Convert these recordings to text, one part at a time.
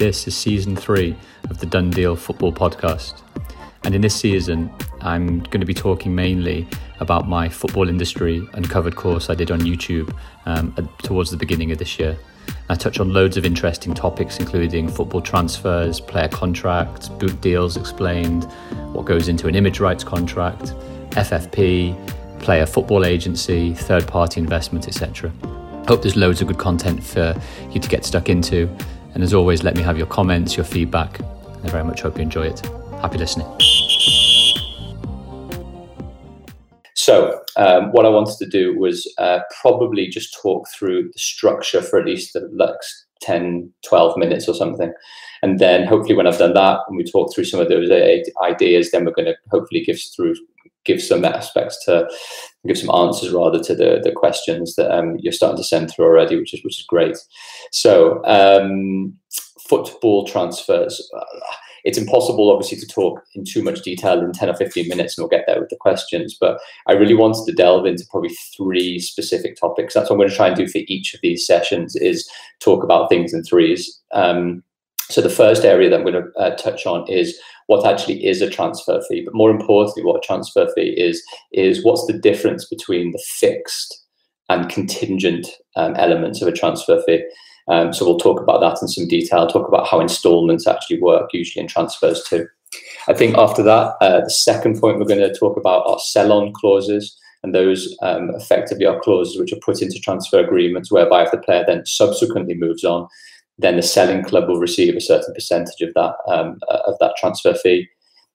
This is season three of the Done Deal Football Podcast. And in this season, I'm going to be talking mainly about my football industry uncovered course I did on YouTube um, towards the beginning of this year. I touch on loads of interesting topics, including football transfers, player contracts, boot deals explained, what goes into an image rights contract, FFP, player football agency, third party investment, etc. Hope there's loads of good content for you to get stuck into. And as always, let me have your comments, your feedback. I very much hope you enjoy it. Happy listening. So, um, what I wanted to do was uh, probably just talk through the structure for at least the next 10, 12 minutes or something. And then hopefully, when I've done that and we talk through some of those ideas, then we're going to hopefully give through give some aspects to give some answers rather to the the questions that um, you're starting to send through already, which is which is great. So, um, football transfers. Uh, it's impossible, obviously, to talk in too much detail in 10 or 15 minutes, and we'll get there with the questions. But I really wanted to delve into probably three specific topics. That's what I'm going to try and do for each of these sessions is talk about things in threes. Um, so the first area that I'm going to uh, touch on is what actually is a transfer fee, but more importantly, what a transfer fee is is what's the difference between the fixed and contingent um, elements of a transfer fee. Um, so we'll talk about that in some detail, talk about how installments actually work, usually in transfers too. I think after that, uh, the second point we're going to talk about are sell-on clauses, and those um, effectively are clauses which are put into transfer agreements whereby if the player then subsequently moves on, then the selling club will receive a certain percentage of that um, of that transfer fee.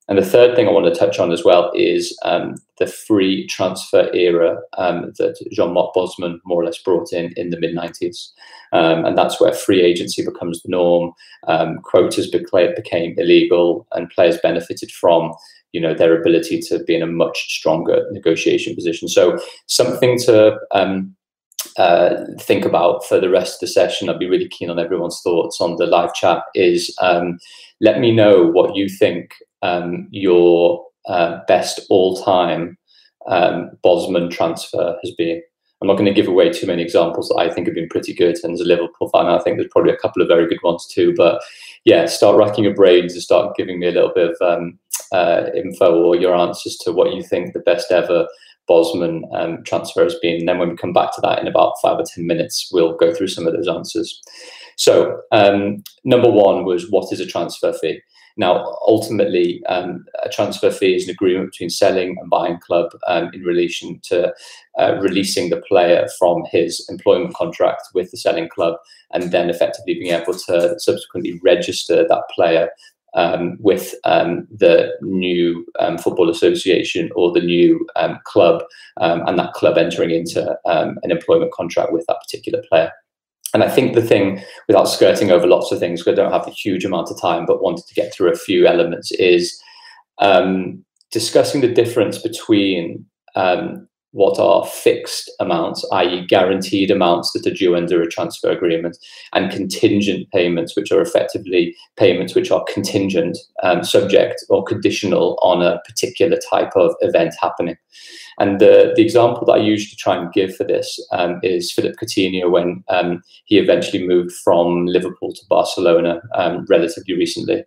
And the third thing I want to touch on as well is um, the free transfer era um, that Jean-Marc Bosman more or less brought in in the mid 90s. Um, and that's where free agency becomes the norm. Um, quotas became illegal, and players benefited from you know their ability to be in a much stronger negotiation position. So something to um, uh, think about for the rest of the session. I'd be really keen on everyone's thoughts on the live chat. Is um, let me know what you think um, your uh, best all-time um, Bosman transfer has been. I'm not going to give away too many examples that I think have been pretty good. And as a Liverpool fan, I think there's probably a couple of very good ones too. But yeah, start racking your brains and start giving me a little bit of um, uh, info or your answers to what you think the best ever Bosman um, transfer has been. And then when we come back to that in about five or 10 minutes, we'll go through some of those answers. So, um, number one was what is a transfer fee? Now, ultimately, um, a transfer fee is an agreement between selling and buying club um, in relation to uh, releasing the player from his employment contract with the selling club and then effectively being able to subsequently register that player um, with um, the new um, football association or the new um, club, um, and that club entering into um, an employment contract with that particular player. And I think the thing, without skirting over lots of things, because I don't have a huge amount of time, but wanted to get through a few elements, is discussing the difference between what are fixed amounts, i.e., guaranteed amounts that are due under a transfer agreement, and contingent payments, which are effectively payments which are contingent, um, subject, or conditional on a particular type of event happening. And the, the example that I usually try and give for this um, is Philip Coutinho when um, he eventually moved from Liverpool to Barcelona um, relatively recently.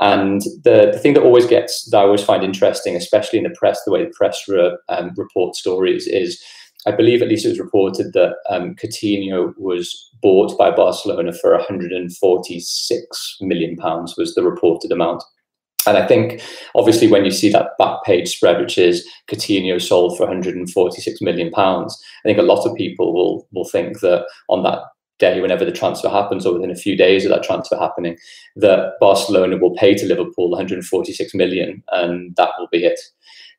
And the, the thing that always gets, that I always find interesting, especially in the press, the way the press re, um, report stories, is I believe at least it was reported that um, Coutinho was bought by Barcelona for 146 million pounds was the reported amount. And I think, obviously, when you see that back page spread, which is Coutinho sold for 146 million pounds, I think a lot of people will will think that on that day, whenever the transfer happens, or within a few days of that transfer happening, that Barcelona will pay to Liverpool 146 million, and that will be it.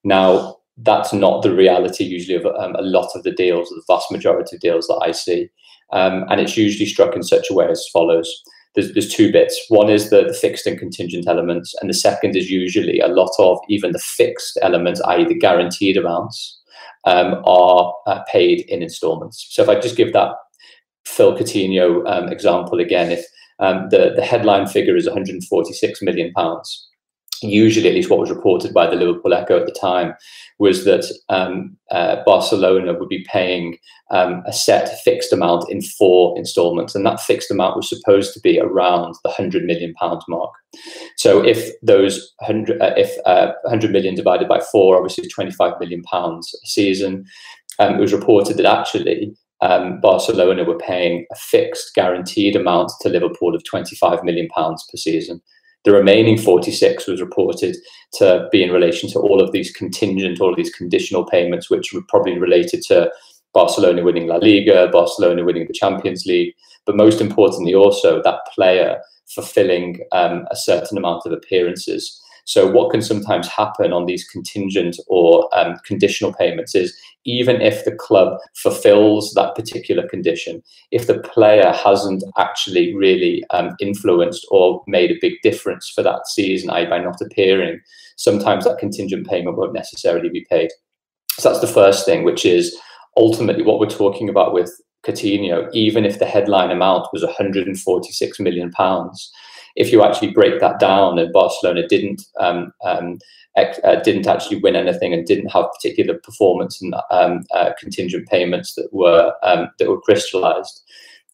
Now, that's not the reality usually of um, a lot of the deals, the vast majority of deals that I see, um, and it's usually struck in such a way as follows. There's, there's two bits. One is the, the fixed and contingent elements, and the second is usually a lot of even the fixed elements, i.e., the guaranteed amounts, um, are uh, paid in installments. So if I just give that Phil Coutinho um, example again, if um, the, the headline figure is 146 million pounds, usually, at least what was reported by the Liverpool Echo at the time, was that um, uh, Barcelona would be paying um, a set fixed amount in four installments, and that fixed amount was supposed to be around the hundred million pound mark. So, if those hundred, uh, if uh, hundred million divided by four, obviously twenty five million pounds a season, um, it was reported that actually um, Barcelona were paying a fixed guaranteed amount to Liverpool of 25 million pounds per season. The remaining 46 was reported to be in relation to all of these contingent, all of these conditional payments, which were probably related to Barcelona winning La Liga, Barcelona winning the Champions League, but most importantly, also that player fulfilling um, a certain amount of appearances so, what can sometimes happen on these contingent or um, conditional payments is even if the club fulfills that particular condition, if the player hasn't actually really um, influenced or made a big difference for that season, i.e., by not appearing, sometimes that contingent payment won't necessarily be paid. So, that's the first thing, which is ultimately what we're talking about with Coutinho, even if the headline amount was 146 million pounds, if you actually break that down, and Barcelona didn't um, um, uh, didn't actually win anything and didn't have particular performance and um, uh, contingent payments that were um, that were crystallised.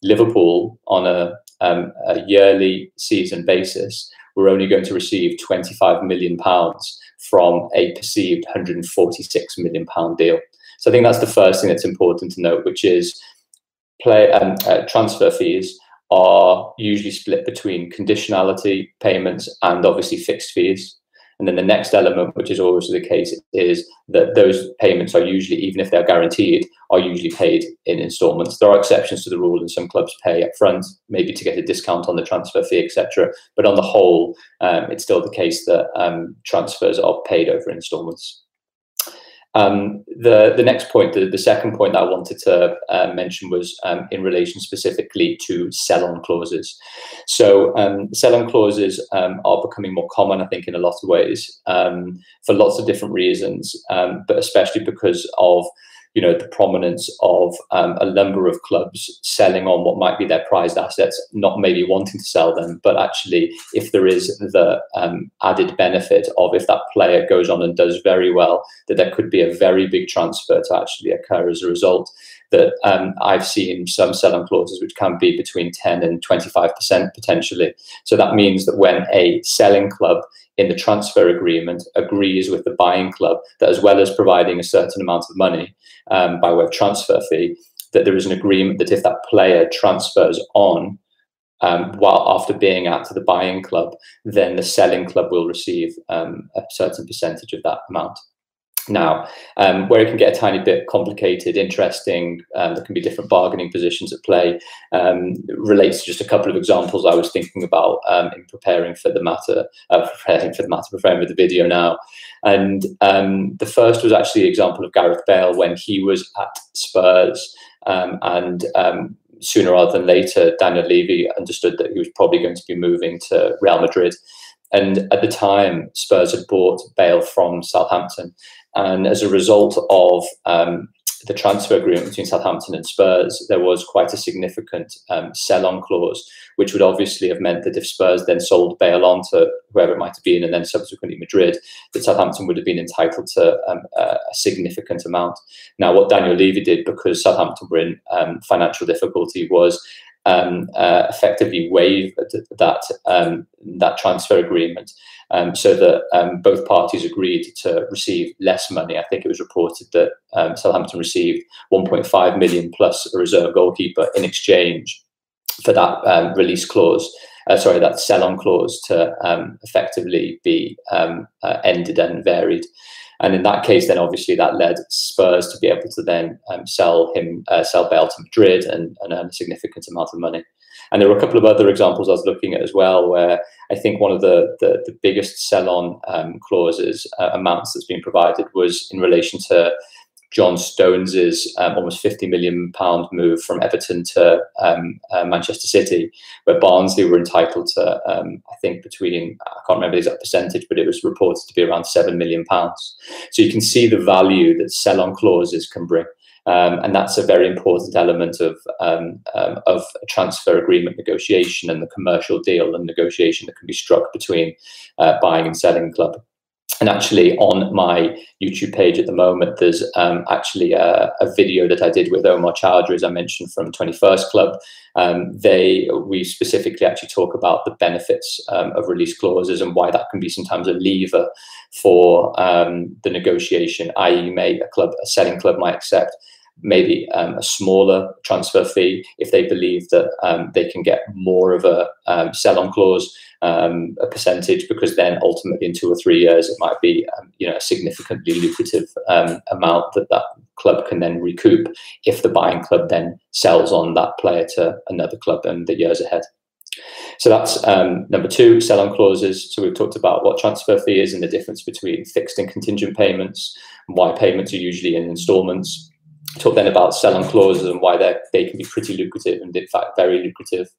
Liverpool on a, um, a yearly season basis were only going to receive 25 million pounds from a perceived 146 million pound deal. So I think that's the first thing that's important to note, which is play um, uh, transfer fees are usually split between conditionality payments and obviously fixed fees. And then the next element, which is always the case, is that those payments are usually, even if they're guaranteed, are usually paid in installments. There are exceptions to the rule, and some clubs pay up front, maybe to get a discount on the transfer fee, etc. But on the whole, um, it's still the case that um, transfers are paid over installments. Um, the the next point, the, the second point that I wanted to uh, mention was um, in relation specifically to sell-on clauses. So um, sell-on clauses um, are becoming more common, I think, in a lot of ways um, for lots of different reasons, um, but especially because of you know the prominence of um, a number of clubs selling on what might be their prized assets, not maybe wanting to sell them, but actually if there is the um, added benefit of if that player goes on and does very well, that there could be a very big transfer to actually occur as a result. That um, I've seen some selling clauses which can be between 10 and 25% potentially. So that means that when a selling club in the transfer agreement agrees with the buying club that as well as providing a certain amount of money um, by way of transfer fee, that there is an agreement that if that player transfers on um, while after being out to the buying club, then the selling club will receive um, a certain percentage of that amount. Now, um, where it can get a tiny bit complicated, interesting, um, there can be different bargaining positions at play, um, relates to just a couple of examples I was thinking about um, in preparing for the matter, uh, preparing for the matter, preparing for the video now. And um, the first was actually the example of Gareth Bale when he was at Spurs um, and sooner rather than later, Daniel Levy understood that he was probably going to be moving to Real Madrid. And at the time, Spurs had bought Bale from Southampton. And as a result of um, the transfer agreement between Southampton and Spurs, there was quite a significant um, sell-on clause, which would obviously have meant that if Spurs then sold Bale on to whoever it might have been, and then subsequently Madrid, that Southampton would have been entitled to um, a significant amount. Now, what Daniel Levy did, because Southampton were in um, financial difficulty, was um, uh, effectively waive that um, that transfer agreement um, so that um, both parties agreed to receive less money. I think it was reported that um, Southampton received 1.5 million plus a reserve goalkeeper in exchange for that um, release clause. Uh, sorry, that sell-on clause to effectively be uh, ended and varied. And in that case, then obviously that led Spurs to be able to then sell him, uh, sell Bale to Madrid and, and earn a significant amount of money. And there were a couple of other examples I was looking at as well, where I think one of the the, the biggest sell-on um, clauses uh, amounts that's been provided was in relation to John Stones's um, almost 50 million pound move from Everton to um, uh, Manchester City, where Barnsley were entitled to, um, I think, between I can't remember the exact percentage, but it was reported to be around seven million pounds. So you can see the value that sell-on clauses can bring. Um, and that's a very important element of um, um, of transfer agreement negotiation and the commercial deal and negotiation that can be struck between uh, buying and selling club. And actually, on my YouTube page at the moment, there's um, actually a, a, video that I did with Omar Chowdhury, as I mentioned from 21st Club. Um, they we specifically actually talk about the benefits um, of release clauses and why that can be sometimes a lever for um, the negotiation. I.e., may a club, a selling club, might accept maybe um, a smaller transfer fee if they believe that um, they can get more of a um, sell-on clause, um, a percentage, because then ultimately in two or three years it might be um, you know a significantly lucrative um, amount that that club can then recoup if the buying club then sells on that player to another club in the years ahead. So that's um, number two, sell-on clauses. So we've talked about what transfer fee is and the difference between fixed and contingent payments, and why payments are usually in installments talk then about sell-on clauses and why they they can be pretty lucrative and in fact very lucrative.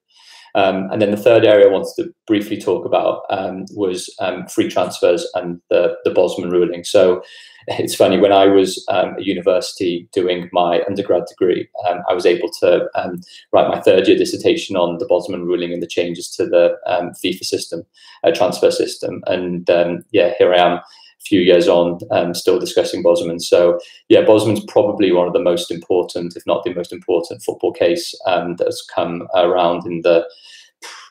Um, and then the third area I wanted to briefly talk about um, was um, free transfers and the, the Bosman ruling. So it's funny, when I was um, at university doing my undergrad degree, um, I was able to um, write my third year dissertation on the Bosman ruling and the changes to the FIFA system, uh, transfer system. And yeah, here I am few years on, um, still discussing Bosman. So yeah, Bosman's probably one of the most important, if not the most important, football case um, come around in the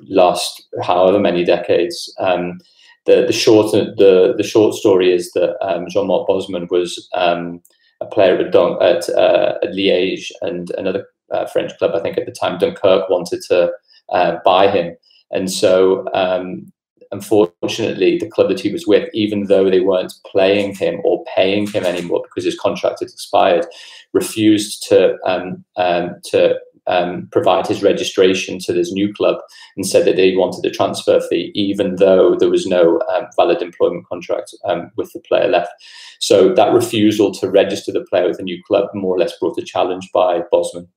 last however many decades. Um, the the short the the short story is that um, Jean-Marc Bosman was um, a player at Dun- at, uh, at Liège and another uh, French club, I think at the time Dunkirk wanted to uh, buy him, and so um, unfortunately, the club that he was with, even though they weren't playing him or paying him anymore because his contract had expired, refused to um, um, to um, provide his registration to this new club and said that they wanted a transfer fee, even though there was no um, valid employment contract um, with the player left. So that refusal to register the player with a new club more or less brought a challenge by Bosman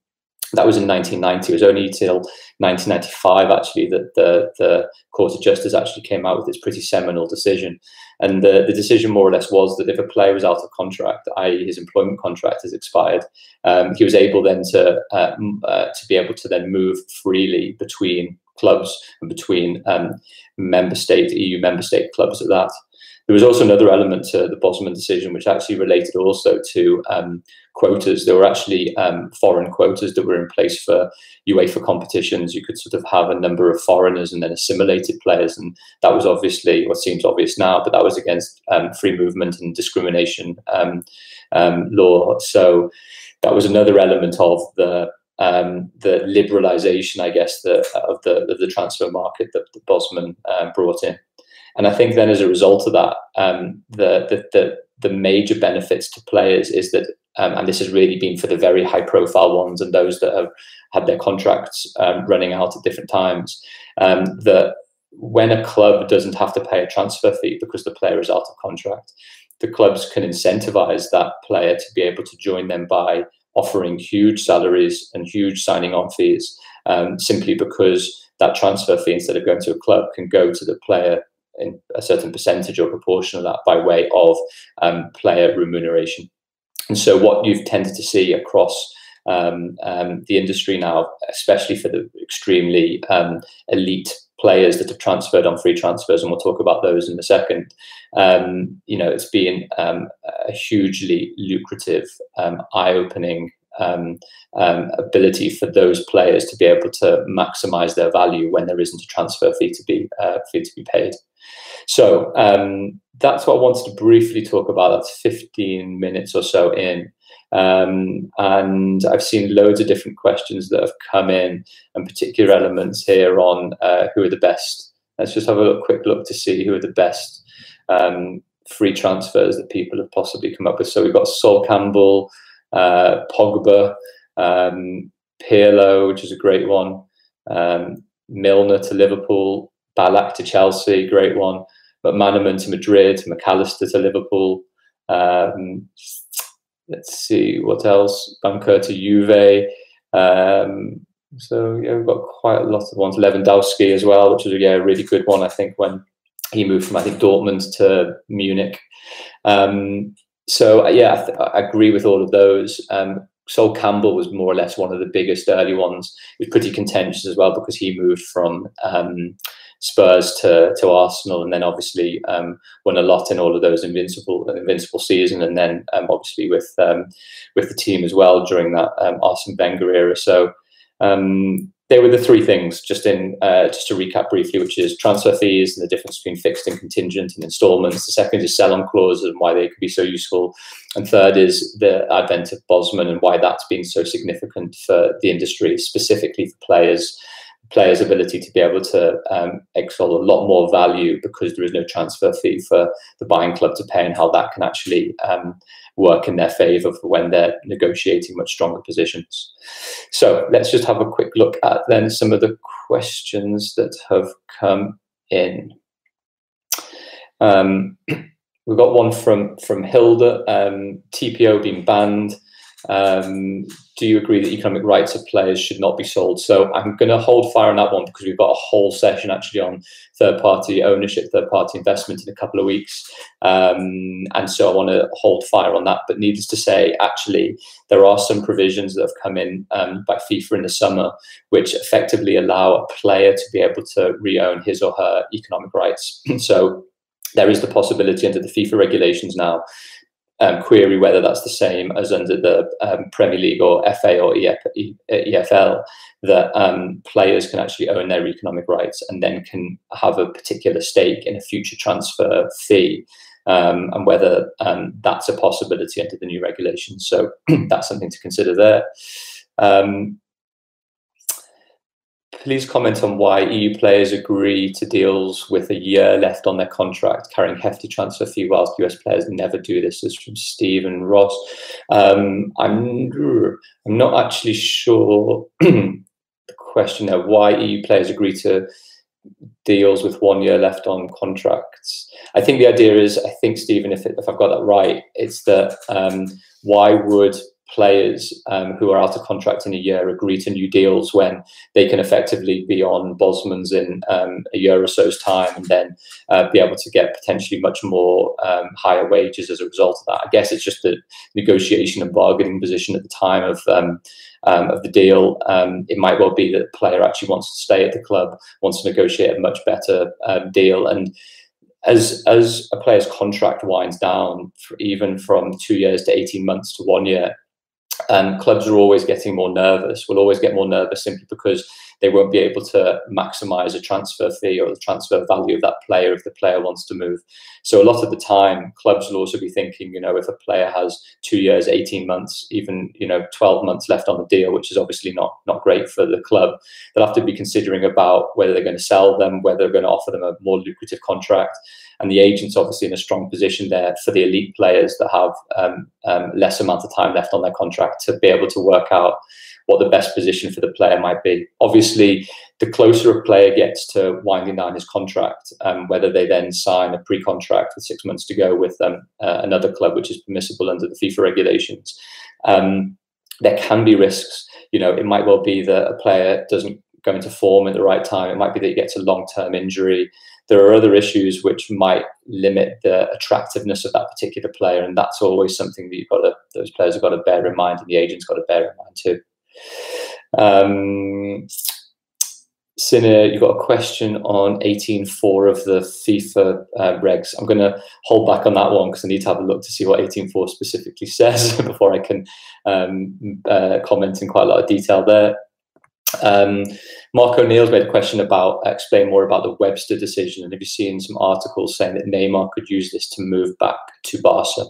that was in 1990. It was only till 1995 actually that the, the Court of Justice actually came out with its pretty seminal decision. And the, the decision more or less was that if a player was out of contract, i.e. his employment contract has expired, um, he was able then to, uh, uh, to be able to then move freely between clubs and between um, member state, EU member state clubs at that. There was also another element to the Bosman decision, which actually related also to um, quotas. There were actually um, foreign quotas that were in place for UEFA competitions. You could sort of have a number of foreigners and then assimilated players, and that was obviously what seems obvious now, but that was against um, free movement and discrimination um, um, law. So that was another element of the um, the liberalisation, I guess, the, of the of the transfer market that, that Bosman um, brought in. And I think then as a result of that, um, the, the, the, the, major benefits to players is that, um, and this has really been for the very high profile ones and those that have had their contracts um, running out at different times, um, that when a club doesn't have to pay a transfer fee because the player is out of contract, the clubs can incentivize that player to be able to join them by offering huge salaries and huge signing on fees um, simply because that transfer fee instead of going to a club can go to the player in a certain percentage or proportion of that by way of um, player remuneration. And so, what you've tended to see across um, um, the industry now, especially for the extremely um, elite players that have transferred on free transfers, and we'll talk about those in a second. Um, you know, it's been um, a hugely lucrative, eye-opening um, um, ability for those players to be able to maximize their value when there isn't a transfer fee to be uh, fee to be paid. So um, that's what I wanted to briefly talk about. That's 15 minutes or so in. Um, and I've seen loads of different questions that have come in and particular elements here on uh, who are the best. Let's just have a look, quick look to see who are the best um, free transfers that people have possibly come up with. So we've got Sol Campbell, uh, Pogba, um, Pirlo, which is a great one, um, Milner to Liverpool, Ballack to Chelsea, great one. McManaman to Madrid, McAllister to Liverpool. Um, let's see what else. Bunker to Juve. Um, so yeah, we've got quite a lot of ones. Lewandowski as well, which was yeah, a really good one. I think when he moved from I think Dortmund to Munich. Um, so yeah, I, th- I, agree with all of those. Um, Sol Campbell was more or less one of the biggest early ones. He was pretty contentious as well because he moved from um, Spurs to to Arsenal, and then obviously um, won a lot in all of those invincible invincible season, and then um, obviously with um, with the team as well during that um, Arsene Wenger era. So um, they were the three things. Just in uh, just to recap briefly, which is transfer fees and the difference between fixed and contingent and instalments. The second is sell-on clauses and why they could be so useful, and third is the advent of Bosman and why that's been so significant for the industry, specifically for players players' ability to be able to um, extol a lot more value because there is no transfer fee for the buying club to pay, and how that can actually um, work in their favour for when they're negotiating much stronger positions. So let's just have a quick look at then some of the questions that have come in. Um, we've got one from from Hilda. Um, TPO being banned. Um, do you agree that economic rights of players should not be sold? So I'm going to hold fire on that one because we've got a whole session actually on third party ownership, third party investment in a couple of weeks. Um, and so I want to hold fire on that. But needless to say, actually, there are some provisions that have come in um, by FIFA in the summer which effectively allow a player to be able to re own his or her economic rights. so there is the possibility under the FIFA regulations now um, query whether that's the same as under the um, Premier League or FA or EFL, that um, players can actually own their economic rights and then can have a particular stake in a future transfer fee. Um, and whether um, that's a possibility under the new regulations. So that's something to consider there. Um, please comment on why EU players agree to deals with a year left on their contract, carrying hefty transfer fee, whilst US players never do this. This is from Stephen Ross. Um, I'm I'm not actually sure the question there. Why EU players agree to deals with one year left on contracts? I think the idea is, I think Stephen, if if I've got that right, it's that um, why would players um, who are out of contract in a year agree to new deals when they can effectively be on Bosman's in um, a year or so's time and then uh, be able to get potentially much more um, higher wages as a result of that. I guess it's just the negotiation and bargaining position at the time of um, um, of the deal. Um, it might well be that the player actually wants to stay at the club, wants to negotiate a much better deal and as as a player's contract winds down, even from two years to eighteen months to one year, um, clubs are always getting more nervous. Will always get more nervous simply because they won't be able to maximize a transfer fee or the transfer value of that player if the player wants to move. So a lot of the time, clubs will also be thinking, you know, if a player has two years, eighteen months, even you know, twelve months left on the deal, which is obviously not not great for the club, they'll have to be considering about whether they're going to sell them, whether they're going to offer them a more lucrative contract and the agent's obviously in a strong position there for the elite players that have um, um, less amount of time left on their contract to be able to work out what the best position for the player might be. Obviously, the closer a player gets to winding down his contract, um, whether they then sign a pre-contract with six months to go with um, uh, another club, which is permissible under the FIFA regulations, um, there can be risks. You know, it might well be that a player doesn't go into form at the right time. It might be that he gets a long-term injury there are other issues which might limit the attractiveness of that particular player, and that's always something that you've got to those players have got to bear in mind, and the agent's got to bear in mind too. Um, Sinner, you've got a question on 18.4 of the FIFA uh, regs. I'm going to hold back on that one because I need to have a look to see what 18.4 specifically says before I can um, uh, comment in quite a lot of detail there. Um, Mark O'Neill's made a question about explain more about the Webster decision, and have you seen some articles saying that Neymar could use this to move back to Barca?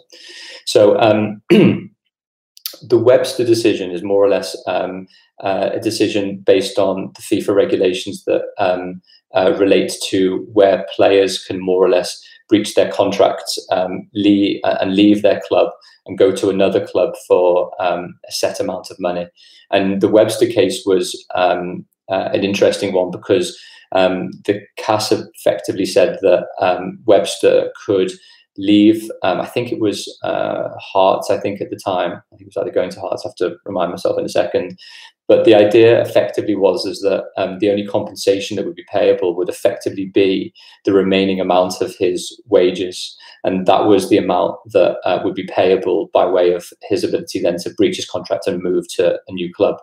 So um, the Webster decision is more or less um, uh, a decision based on the FIFA regulations that um, uh, relate to where players can more or less breach their contracts um, leave, uh, and leave their club and go to another club for um, a set amount of money. And the Webster case was um, uh, an interesting one because um, the CAS effectively said that um, Webster could leave. Um, I think it was uh, Hearts. I think at the time, I think it was either going to Hearts. I have to remind myself in a second. But the idea effectively was is that um, the only compensation that would be payable would effectively be the remaining amount of his wages, and that was the amount that uh, would be payable by way of his ability then to breach his contract and move to a new club.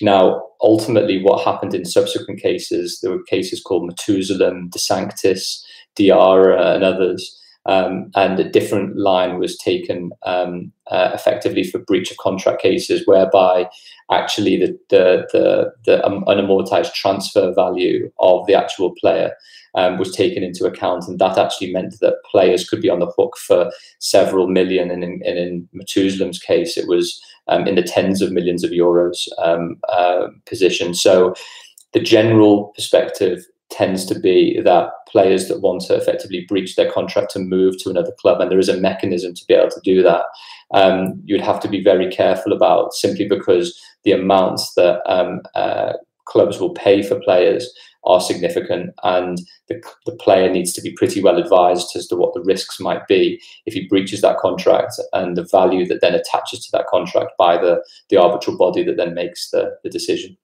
Now, ultimately, what happened in subsequent cases, there were cases called Matuzalem, De Sanctis, Diarra, and others. Um, and a different line was taken um, uh, effectively for breach of contract cases, whereby actually the the the, the um, unamortized transfer value of the actual player um, was taken into account, and that actually meant that players could be on the hook for several million, and in, and in case, it was um, in the tens of millions of euros um, uh, position. So the general perspective tends to be that players that want to effectively breach their contract and move to another club, and there is a mechanism to be able to do that. Um, you'd have to be very careful about simply because the amounts that um, uh, clubs will pay for players are significant, and the, the player needs to be pretty well advised as to what the risks might be if he breaches that contract and the value that then attaches to that contract by the, the arbitral body that then makes the, the decision.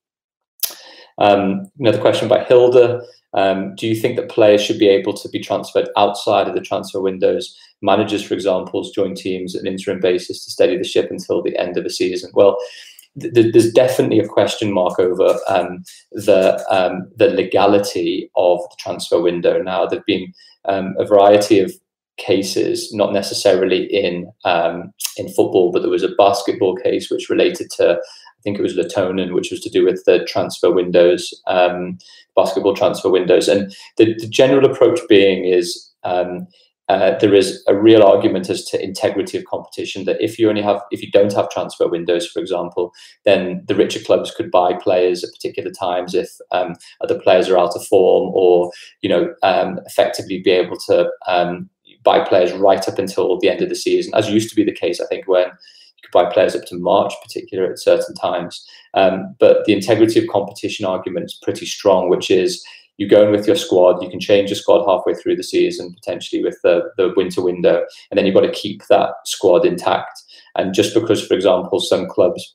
Um, another question by Hilda. Um, do you think that players should be able to be transferred outside of the transfer windows? Managers, for example, join teams at an interim basis to steady the ship until the end of the season. Well, th- there's definitely a question mark over um, the um, the legality of the transfer window. Now, there've been um, a variety of cases, not necessarily in um, in football, but there was a basketball case which related to I think it was Lehtonen, which was to do with the transfer windows, um, basketball transfer windows. And the, the general approach being is um, uh, there is a real argument as to integrity of competition that if you only have if you don't have transfer windows for example then the richer clubs could buy players at particular times if um, other players are out of form or you know um, effectively be able to um, buy players right up until the end of the season as used to be the case i think when could buy players up to March, particular at certain times. Um, but the integrity of competition argument is pretty strong, which is you go in with your squad, you can change your squad halfway through the season, potentially with the, the winter window, and then you've got to keep that squad intact. And just because, for example, some clubs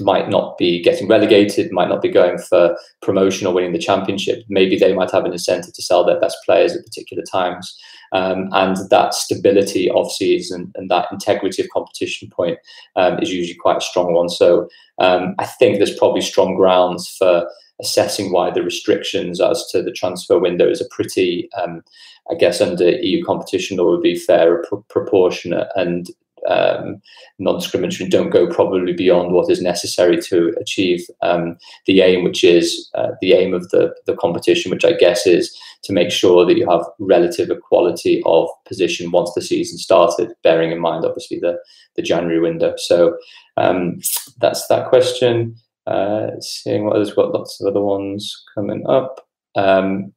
might not be getting relegated, might not be going for promotion or winning the championship, maybe they might have an incentive to sell their best players at particular times. Um, and that stability of season and that integrity of competition point um, is usually quite a strong one. So um, I think there's probably strong grounds for assessing why the restrictions as to the transfer window is a pretty, um, I guess, under EU competition law would be fair, pr- proportionate, and um, non-discriminatory don't go probably beyond what is necessary to achieve um, the aim, which is uh, the aim of the, the competition, which I guess is to make sure that you have relative equality of position once the season started, bearing in mind obviously the, the January window. So um, that's that question. Uh, seeing what others got lots of other ones coming up. Um,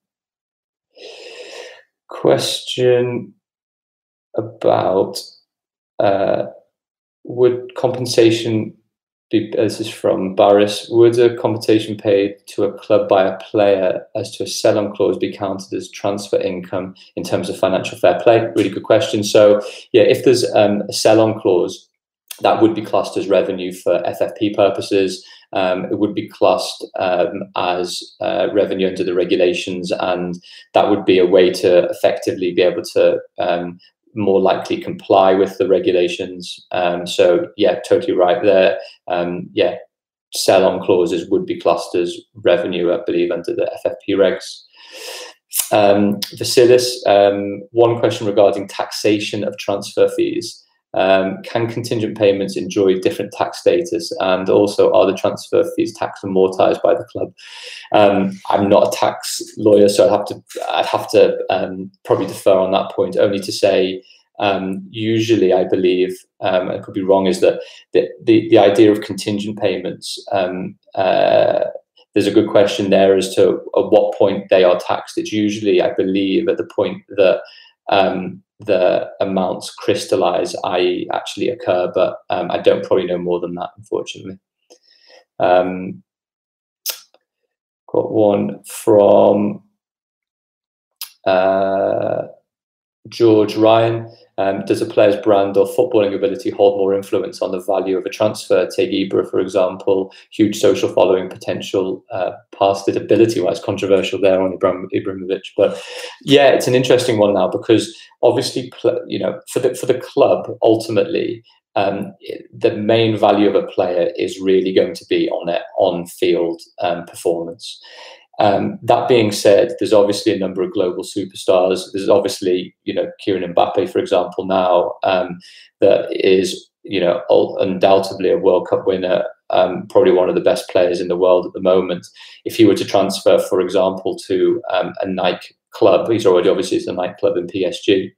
question about uh, would compensation be, this is from Barris, would a compensation paid to a club by a player as to a sell-on clause be counted as transfer income in terms of financial fair play? Really good question. So yeah, if there's um, a sell-on clause, that would be classed as revenue for FFP purposes. Um, it would be classed um, as uh, revenue under the regulations, and that would be a way to effectively be able to um, more likely comply with the regulations. Um, so yeah, totally right there. Um, yeah, sell on clauses would be clusters revenue, I believe, under the FFP regs. Um, Vasilis, um, one question regarding taxation of transfer fees. Um, can contingent payments enjoy different tax status? And also are the transfer fees tax amortized by the club? Um, i'm not a tax lawyer so i'd have to i'd have to um, probably defer on that point only to say um, usually i believe um, i could be wrong is that the, the, the idea of contingent payments um, uh, there's a good question there as to at what point they are taxed. It's usually i believe at the point that um, the amounts crystallize, i.e., actually occur, but um, I don't probably know more than that, unfortunately. Um, got one from uh, George Ryan. Um, does a player's brand or footballing ability hold more influence on the value of a transfer? Take Ibra, for example, huge social following potential, uh, past it ability wise, controversial there on Ibram, Ibrahimovic. But yeah, it's an interesting one now because obviously, you know, for the, for the club, ultimately, um, the main value of a player is really going to be on their on field um, performance. Um, that being said, there's obviously a number of global superstars. There's obviously, you know, Kylian Mbappe, for example, now um, that is, you know, undoubtedly a World Cup winner, um, probably one of the best players in the world at the moment. If he were to transfer, for example, to um, a Nike club, he's already obviously it's a Nike club in PSG.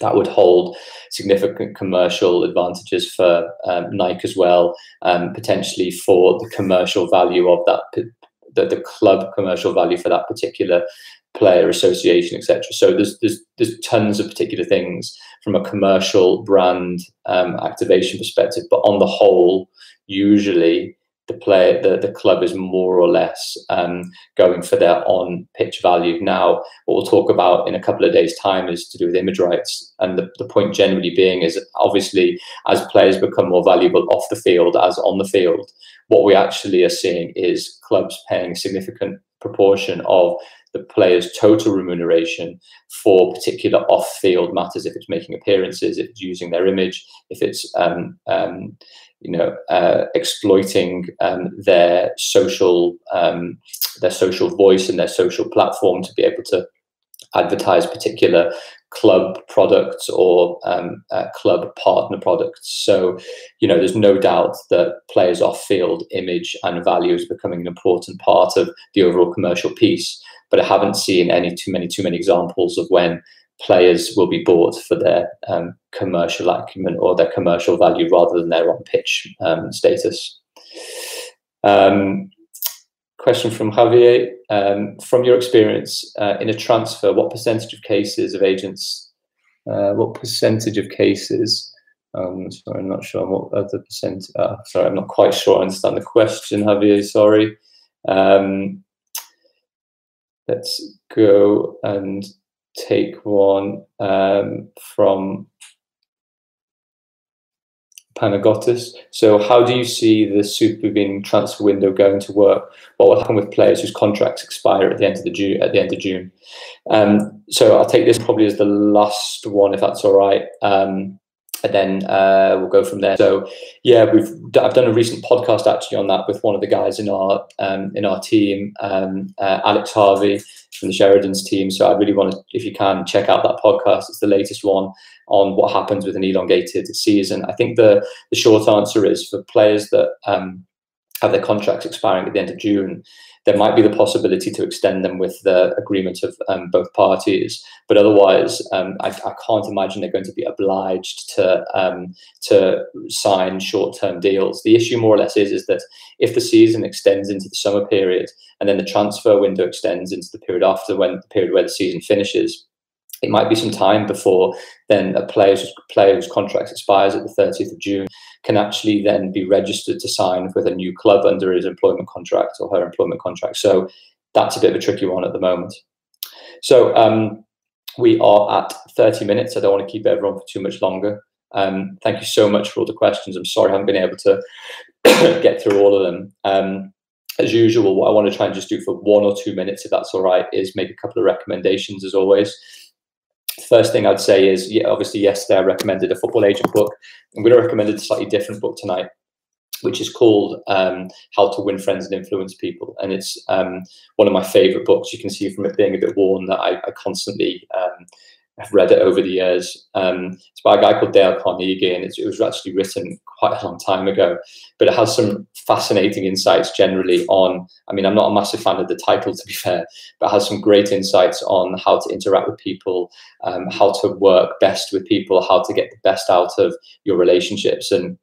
That would hold significant commercial advantages for um, Nike as well, um, potentially for the commercial value of that the, the club commercial value for that particular player association etc so there's there's there's tons of particular things from a commercial brand um, activation perspective but on the whole usually the player the, the club is more or less um, going for their on pitch value. Now what we'll talk about in a couple of days time is to do with image rights. And the, the point generally being is obviously as players become more valuable off the field as on the field what we actually are seeing is clubs paying a significant proportion of the player's total remuneration for particular off-field matters. If it's making appearances, if it's using their image, if it's um, um, you know uh, exploiting um, their social um, their social voice and their social platform to be able to advertise particular club products or um, uh, club partner products. So, you know, there's no doubt that players off field image and value is becoming an important part of the overall commercial piece. But I haven't seen any too many too many examples of when players will be bought for their um, commercial acumen or their commercial value rather than their on pitch um, status. Um, question from Javier. Um, from your experience uh, in a transfer, what percentage of cases of agents, uh, what percentage of cases, um, sorry, I'm not sure what other percent, uh, sorry, I'm not quite sure I understand the question, Javier, sorry. Um, let's go and take one um, from Panagotis. So, how do you see the super supervening transfer window going to work? What will happen with players whose contracts expire at the end of the June? At the end of June. Um, so, I'll take this probably as the last one, if that's all right. Um, and then uh, we'll go from there. So, yeah, we've I've done a recent podcast actually on that with one of the guys in our um, in our team, um, uh, Alex Harvey from the Sheridan's team. So, I really want to, if you can, check out that podcast. It's the latest one on what happens with an elongated season. I think the the short answer is for players that um, have their contracts expiring at the end of June there might be the possibility to extend them with the agreement of um, both parties. But otherwise, um, I, I, can't imagine they're going to be obliged to um, to sign short term deals. The issue, more or less, is is that if the season extends into the summer period and then the transfer window extends into the period after when the period where the season finishes, it might be some time before then a player's player whose contract expires at the 30th of June can actually then be registered to sign with a new club under his employment contract or her employment contract. So that's a bit of a tricky one at the moment. So um, we are at 30 minutes. I don't want to keep everyone for too much longer. Um, thank you so much for all the questions. I'm sorry I haven't been able to get through all of them. Um, as usual, what I want to try and just do for one or two minutes, if that's all right, is make a couple of recommendations as always first thing I'd say is, yeah, obviously, yesterday I recommended a football agent book. I'm going to recommend a slightly different book tonight, which is called um, How to Win Friends and Influence People. And it's um, one of my favorite books. You can see from it being a bit worn that I, I constantly um, I've read it over the years. Um, it's by a guy called Dale Carnegie, and it was actually written quite a long time ago. But it has some fascinating insights generally on. I mean, I'm not a massive fan of the title, to be fair, but has some great insights on how to interact with people, um, how to work best with people, how to get the best out of your relationships. And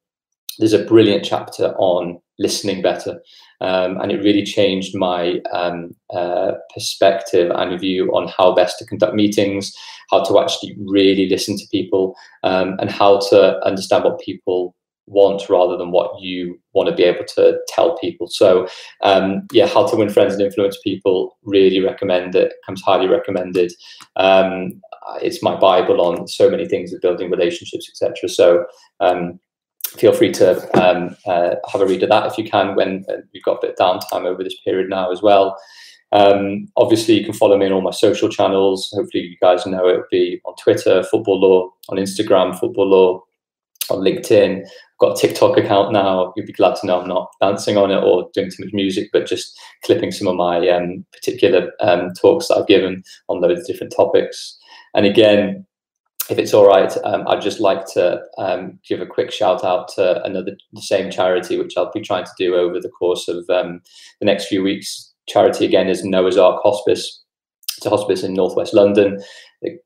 there's a brilliant chapter on listening better. Um, and it really changed my um, uh, perspective and view on how best to conduct meetings, how to actually really listen to people, um, and how to understand what people want rather than what you want to be able to tell people. So, um, yeah, how to win friends and influence people. Really recommend it. Comes highly recommended. Um, it's my bible on so many things of building relationships, etc. So um, feel free to um, uh, have a read of that if you can when uh, you've got a bit of downtime over this period now as well. Um, obviously, you can follow me on all my social channels. Hopefully, you guys know it will be on Twitter, Football Law, on Instagram, Football Law, on LinkedIn. I've got a TikTok account now. You'd be glad to know I'm not dancing on it or doing too much music, but just clipping some of my um, particular um, talks that I've given on those different topics. And again, if it's all right, um, I'd just like to um, give a quick shout out to another the same charity, which I'll be trying to do over the course of um, the next few weeks. Charity again is Noah's Ark Hospice. It's a hospice in northwest London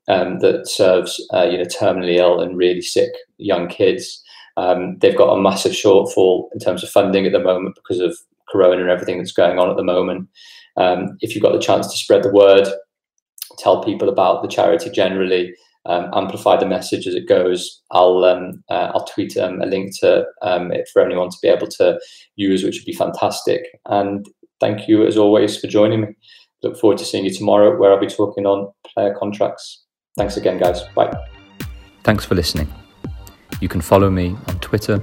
um, that serves uh, you know terminally ill and really sick young kids. Um, they've got a massive shortfall in terms of funding at the moment because of Corona and everything that's going on at the moment. Um, if you've got the chance to spread the word, tell people about the charity generally um, amplify the message as it goes. I'll um, uh, I'll tweet um, a link to um, it for anyone to be able to use, which would be fantastic. And thank you as always for joining me. Look forward to seeing you tomorrow, where I'll be talking on player contracts. Thanks again, guys. Bye. Thanks for listening. You can follow me on Twitter,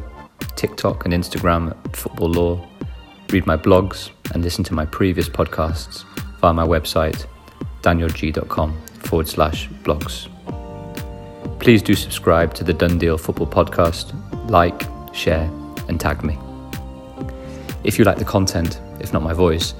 TikTok, and Instagram at Football Law. Read my blogs and listen to my previous podcasts via my website, danielgeey.com forward slash blogs. Please do subscribe to the Done Deal Football Podcast, like, share, and tag me. If you like the content, if not my voice,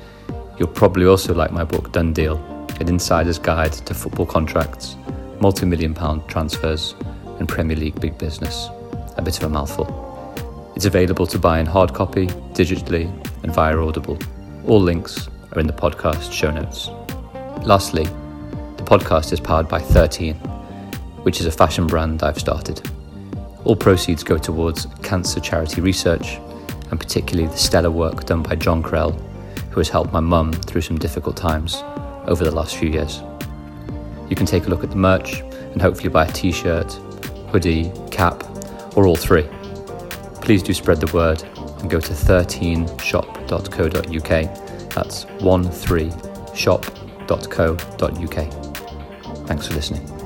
you'll probably also like my book Done Deal, an insider's guide to football contracts, multi million pound transfers, and Premier League big business. A bit of a mouthful. It's available to buy in hard copy, digitally, and via Audible. All links are in the podcast show notes. Lastly, the podcast is powered by 13 which is a fashion brand I've started. All proceeds go towards cancer charity research, and particularly the stellar work done by John Krell, who has helped my mum through some difficult times over the last few years. You can take a look at the merch and hopefully buy a t shirt, hoodie, cap, or all three. Please do spread the word and go to 13shop.co.uk. That's 13shop.co.uk. Thanks for listening.